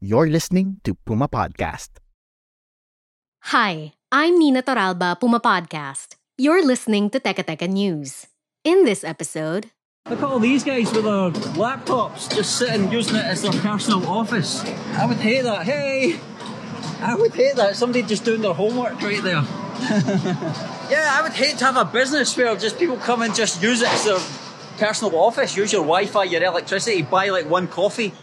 You're listening to Puma Podcast. Hi, I'm Nina Toralba, Puma Podcast. You're listening to Teka Teka News. In this episode, Look at all these guys with their laptops just sitting using it as their personal office. I would hate that. Hey! I would hate that. Somebody just doing their homework right there. yeah, I would hate to have a business where just people come and just use it as their personal office. Use your Wi Fi, your electricity, buy like one coffee.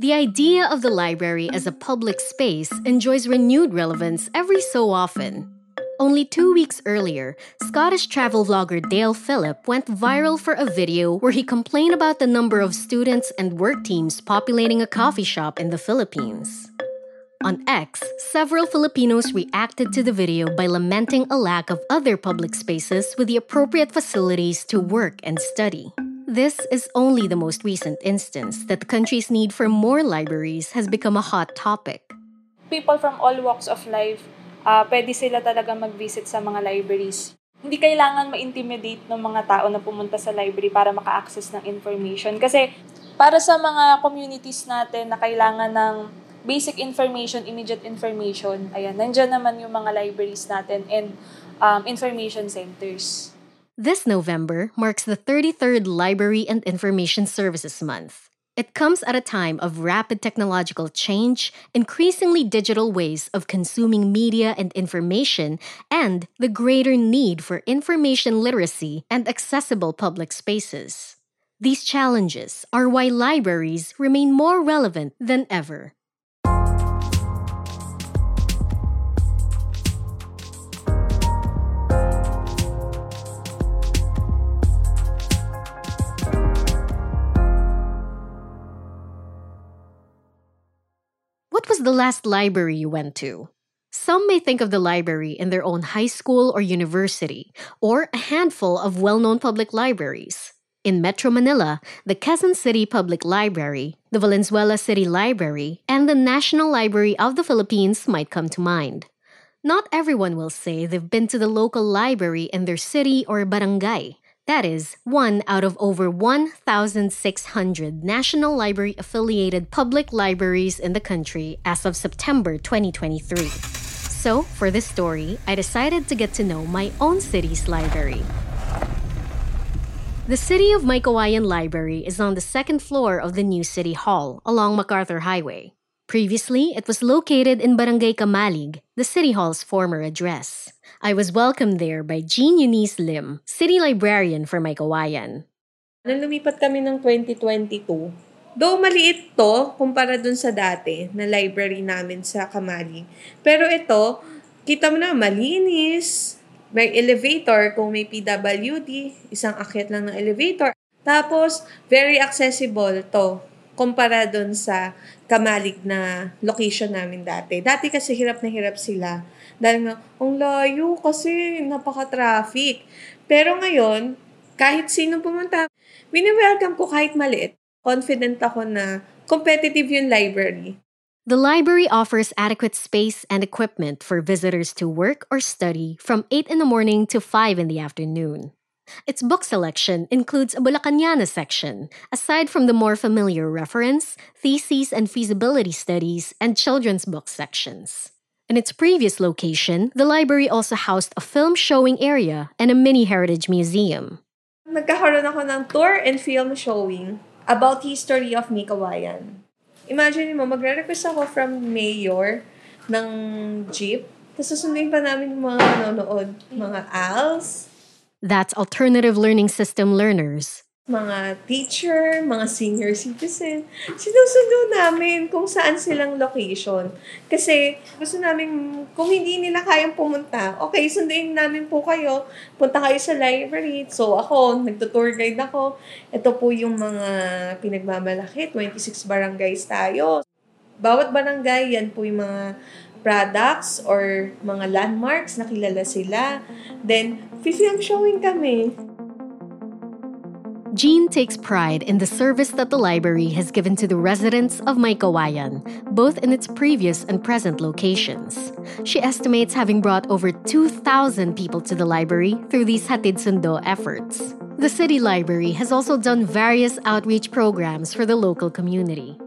The idea of the library as a public space enjoys renewed relevance every so often. Only two weeks earlier, Scottish travel vlogger Dale Philip went viral for a video where he complained about the number of students and work teams populating a coffee shop in the Philippines. On X, several Filipinos reacted to the video by lamenting a lack of other public spaces with the appropriate facilities to work and study. This is only the most recent instance that the country's need for more libraries has become a hot topic. people from all walks of life, ah pwede sila talaga mag-visit sa mga libraries. Hindi kailangan ma-intimidate ng mga tao na pumunta sa library para maka-access ng information. Kasi para sa mga communities natin na kailangan ng basic information, immediate information, ayan, nandyan naman yung mga libraries natin and um, information centers. This November marks the 33rd Library and Information Services Month. It comes at a time of rapid technological change, increasingly digital ways of consuming media and information, and the greater need for information literacy and accessible public spaces. These challenges are why libraries remain more relevant than ever. The last library you went to? Some may think of the library in their own high school or university, or a handful of well known public libraries. In Metro Manila, the Quezon City Public Library, the Valenzuela City Library, and the National Library of the Philippines might come to mind. Not everyone will say they've been to the local library in their city or barangay. That is, one out of over 1,600 National Library affiliated public libraries in the country as of September 2023. So, for this story, I decided to get to know my own city's library. The City of Meycauayan Library is on the second floor of the new City Hall along MacArthur Highway. Previously, it was located in Barangay Camalig, the City Hall's former address. I was welcomed there by Jean Eunice Lim, City Librarian for Maikawayan. Nung lumipat kami ng 2022, though maliit to kumpara dun sa dati na library namin sa Kamali. Pero ito, kita mo na malinis, may elevator kung may PWD, isang akyat lang ng elevator. Tapos, very accessible to kumpara dun sa Kamalig na location namin dati. Dati kasi hirap na hirap sila. Dahil nga, ang layo kasi napaka-traffic. Pero ngayon, kahit sino pumunta, wini-welcome ko kahit maliit. Confident ako na competitive yung library. The library offers adequate space and equipment for visitors to work or study from 8 in the morning to 5 in the afternoon. Its book selection includes a Bulacanana section, aside from the more familiar reference, theses and feasibility studies, and children's book sections. In its previous location, the library also housed a film showing area and a mini heritage museum. Nagkakaroon ako ng tour and film showing about history of Mikawayan. Imagine mo, magre-request ako from mayor ng jeep, tapos susundin pa namin mga nanonood, mga ALS, That's Alternative Learning System learners. mga teacher, mga senior citizen, sinusundo namin kung saan silang location. Kasi gusto namin, kung hindi nila kayang pumunta, okay, sunduin namin po kayo, punta kayo sa library. So ako, nagtutour guide ako. Ito po yung mga pinagmamalaki, 26 barangays tayo. Bawat barangay, yan po yung mga products or mga landmarks, nakilala sila. Then, film showing kami. Jean takes pride in the service that the library has given to the residents of Meycauayan, both in its previous and present locations. She estimates having brought over 2,000 people to the library through these Hatid Sundo efforts. The city library has also done various outreach programs for the local community.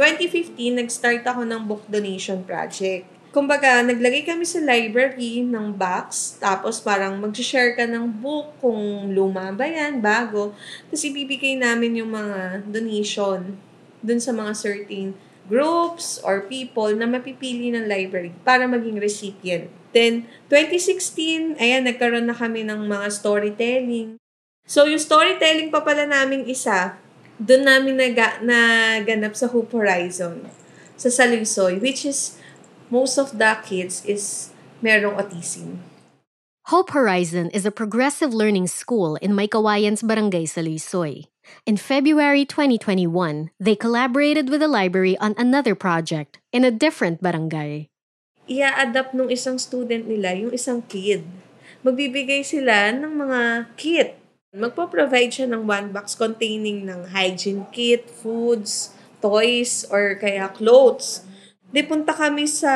2015, nag-start ako ng book donation project. Kumbaga, naglagay kami sa library ng box, tapos parang mag-share ka ng book kung luma ba yan, bago. Tapos ibibigay namin yung mga donation dun sa mga certain groups or people na mapipili ng library para maging recipient. Then, 2016, ayan, nagkaroon na kami ng mga storytelling. So, yung storytelling pa pala namin isa, doon namin naga, naganap sa Hope Horizon, sa Salusoy, which is most of the kids is merong autism. Hope Horizon is a progressive learning school in Maikawayan's Barangay Salusoy. In February 2021, they collaborated with the library on another project in a different barangay. Ia-adapt nung isang student nila, yung isang kid. Magbibigay sila ng mga kit. Magpo-provide siya ng one box containing ng hygiene kit, foods, toys, or kaya clothes. Di punta kami sa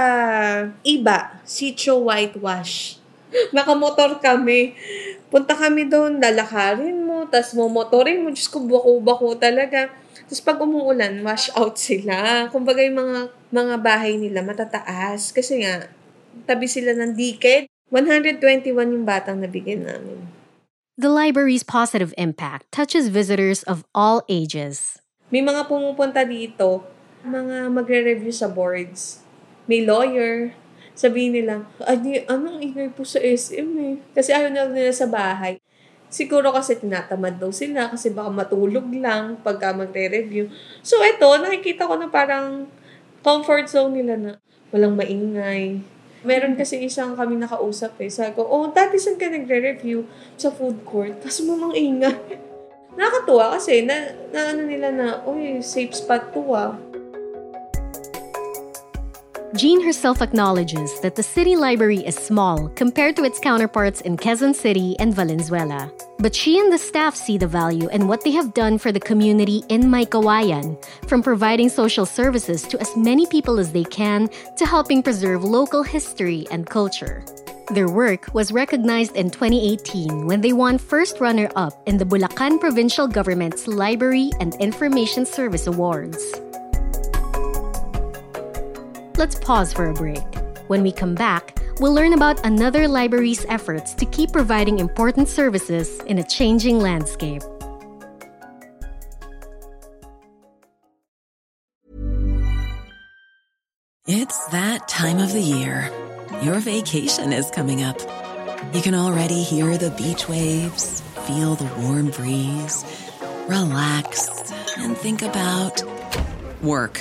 iba, Sitio Whitewash. Nakamotor kami. Punta kami doon, lalakarin mo, tas mo motorin mo. Diyos ko, bako-bako talaga. Tapos pag umuulan, wash out sila. Kumbaga yung mga, mga bahay nila matataas. Kasi nga, tabi sila ng diked. 121 yung batang nabigyan namin. The library's positive impact touches visitors of all ages. May mga pumupunta dito, mga magre-review sa boards. May lawyer. Sabihin nila, Ay, anong ingay po sa SM eh? Kasi ayaw na nila sa bahay. Siguro kasi tinatamad daw sila kasi baka matulog lang pagka magre-review. So, ito, nakikita ko na parang comfort zone nila na walang maingay. Meron kasi isang kami nakausap eh. Sabi ko, oh, dati saan ka nagre-review? Sa food court. Kaso mamang ingay. Nakakatuwa kasi na, na ano nila na, uy, safe spot to ah. Jean herself acknowledges that the city library is small compared to its counterparts in Quezon City and Valenzuela. But she and the staff see the value in what they have done for the community in Meycauayan, from providing social services to as many people as they can to helping preserve local history and culture. Their work was recognized in 2018 when they won first runner up in the Bulacan Provincial Government's Library and Information Service Awards. Let's pause for a break. When we come back, we'll learn about another library's efforts to keep providing important services in a changing landscape. It's that time of the year. Your vacation is coming up. You can already hear the beach waves, feel the warm breeze, relax, and think about work.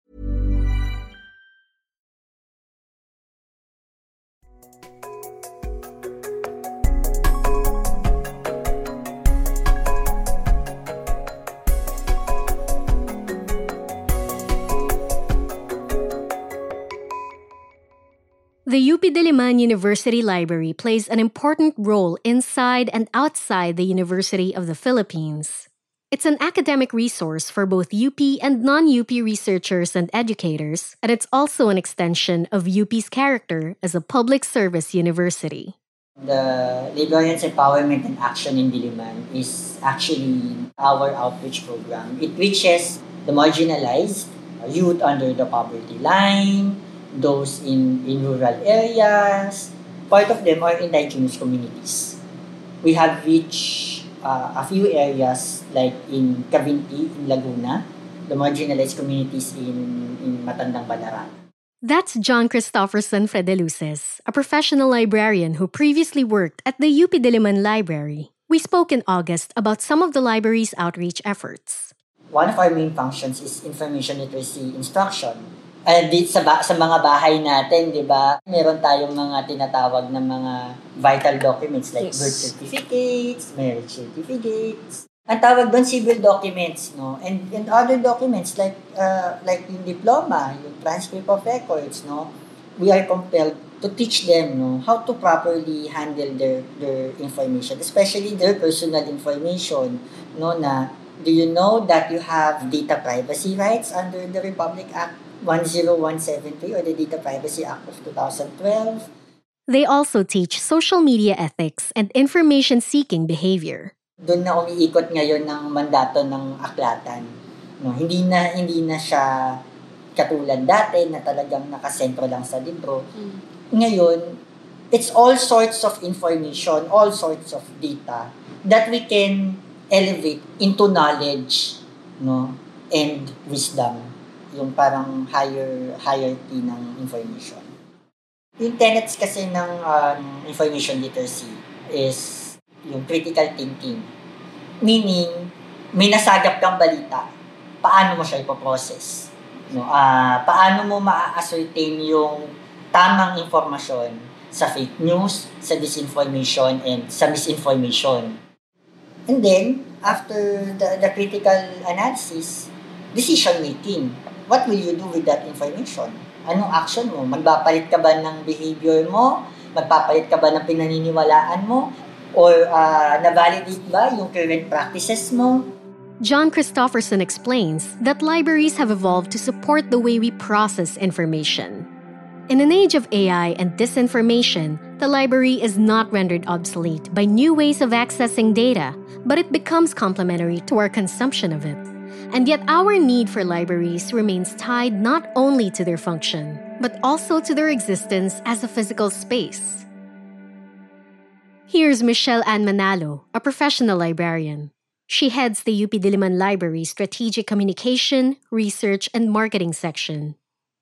The UP Diliman University Library plays an important role inside and outside the University of the Philippines. It's an academic resource for both UP and non UP researchers and educators, and it's also an extension of UP's character as a public service university. The Librarians Empowerment and Action in Diliman is actually our outreach program. It reaches the marginalized, uh, youth under the poverty line, those in, in rural areas. Part of them are indigenous communities. We have reached uh, a few areas like in Cavinti, in Laguna, the marginalized communities in, in Matandang Balaran. That's John Christopherson Fredeluces, a professional librarian who previously worked at the UP Diliman Library. We spoke in August about some of the library's outreach efforts. One of our main functions is information literacy instruction. And uh, sa, ba- sa mga bahay natin, di ba, meron tayong mga tinatawag na mga vital documents like yes. birth certificates, marriage certificates. Ang tawag doon civil documents, no? And and other documents like uh, like yung diploma, yung transcript of records, no? We are compelled to teach them, no, how to properly handle their their information, especially their personal information, no, na do you know that you have data privacy rights under the Republic Act 10173 or the Data Privacy Act of 2012. They also teach social media ethics and information-seeking behavior. Doon na umiikot ngayon ng mandato ng aklatan. No, hindi na hindi na siya katulad dati na talagang nakasentro lang sa libro. Mm. Ngayon, it's all sorts of information, all sorts of data that we can elevate into knowledge, no, and wisdom yung parang higher hierarchy ng information. Yung tenets kasi ng um, information literacy is yung critical thinking. Meaning, may nasagap kang balita, paano mo siya ipoprocess? No, uh, paano mo ma-ascertain yung tamang informasyon sa fake news, sa disinformation, and sa misinformation. And then, after the, the critical analysis, decision making what will you do with that information? Anong action mo? Magpapalit ka ba ng behavior mo? Magpapalit ka ba ng pinaniniwalaan mo? Or uh, na-validate ba yung current practices mo? John Christopherson explains that libraries have evolved to support the way we process information. In an age of AI and disinformation, the library is not rendered obsolete by new ways of accessing data, but it becomes complementary to our consumption of it. And yet, our need for libraries remains tied not only to their function, but also to their existence as a physical space. Here's Michelle Ann Manalo, a professional librarian. She heads the UP Diliman Library Strategic Communication, Research, and Marketing section.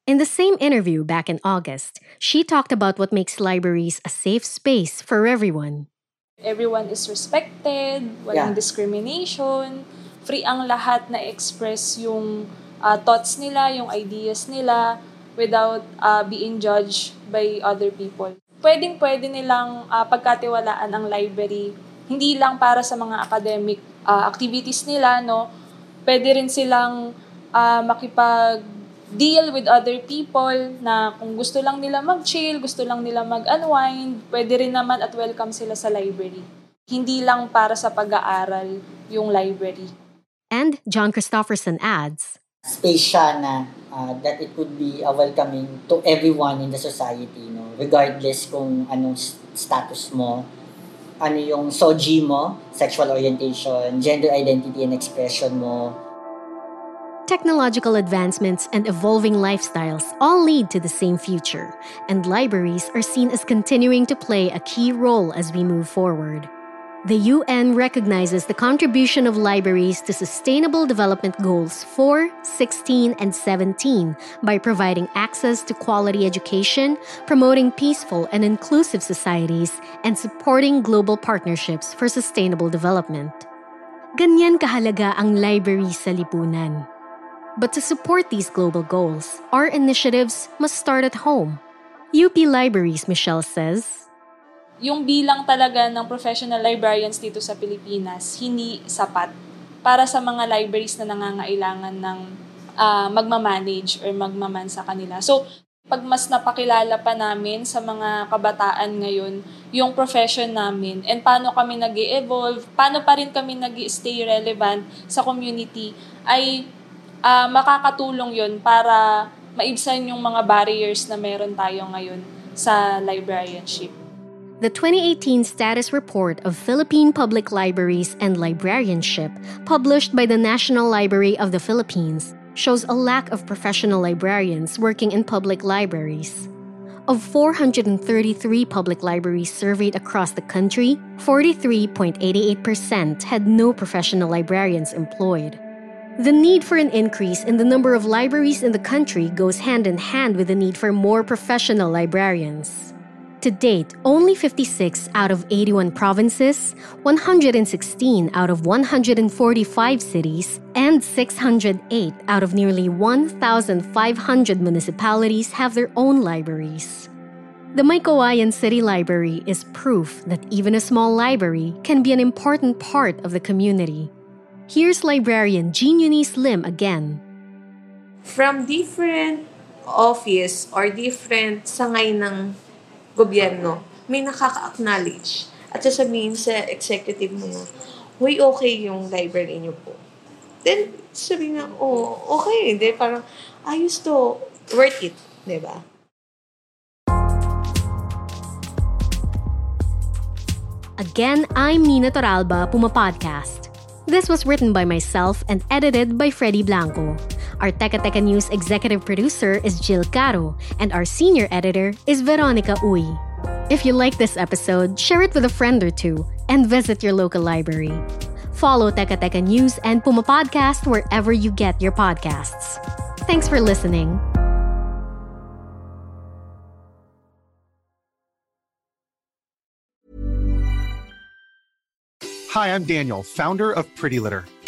In the same interview back in August, she talked about what makes libraries a safe space for everyone. Everyone is respected, walang yeah. discrimination, free ang lahat na express yung uh, thoughts nila, yung ideas nila without uh, being judged by other people. Pwedeng pwede nilang uh, pagkatiwalaan ang library hindi lang para sa mga academic uh, activities nila no. Pwede rin silang uh, makipag deal with other people na kung gusto lang nila mag-chill, gusto lang nila mag-unwind, pwede rin naman at welcome sila sa library. Hindi lang para sa pag-aaral yung library. And John Christopherson adds, Space siya na uh, that it could be a welcoming to everyone in the society, no? regardless kung anong status mo, ano yung soji mo, sexual orientation, gender identity and expression mo. Technological advancements and evolving lifestyles all lead to the same future, and libraries are seen as continuing to play a key role as we move forward. The UN recognizes the contribution of libraries to Sustainable Development Goals 4, 16, and 17 by providing access to quality education, promoting peaceful and inclusive societies, and supporting global partnerships for sustainable development. Ganyan kahalaga ang library sa lipunan. But to support these global goals, our initiatives must start at home. UP Libraries, Michelle says, yung bilang talaga ng professional librarians dito sa Pilipinas hindi sapat para sa mga libraries na nangangailangan ng uh, magmamanage or magmaman sa kanila. So, pag mas napakilala pa namin sa mga kabataan ngayon yung profession namin and paano kami nag evolve paano pa rin kami nag stay relevant sa community, ay uh, makakatulong yun para maibsan yung mga barriers na meron tayo ngayon sa librarianship. The 2018 Status Report of Philippine Public Libraries and Librarianship, published by the National Library of the Philippines, shows a lack of professional librarians working in public libraries. Of 433 public libraries surveyed across the country, 43.88% had no professional librarians employed. The need for an increase in the number of libraries in the country goes hand in hand with the need for more professional librarians. To date, only 56 out of 81 provinces, 116 out of 145 cities, and 608 out of nearly 1,500 municipalities have their own libraries. The Meycauayan City Library is proof that even a small library can be an important part of the community. Here's librarian Jean Eunice Lim again. From different office or different sangay ng gobyerno, may nakaka-acknowledge at sasabihin sa executive mo na, Uy, okay yung library niyo po. Then, sabihin na, oh, okay. Hindi, parang, ayos to, worth it. Di ba? Again, I'm Nina Toralba, Puma Podcast. This was written by myself and edited by Freddie Blanco. Our Teka Teka News executive producer is Jill Caro, and our senior editor is Veronica Uy. If you like this episode, share it with a friend or two, and visit your local library. Follow Teka Teka News and Puma Podcast wherever you get your podcasts. Thanks for listening. Hi, I'm Daniel, founder of Pretty Litter.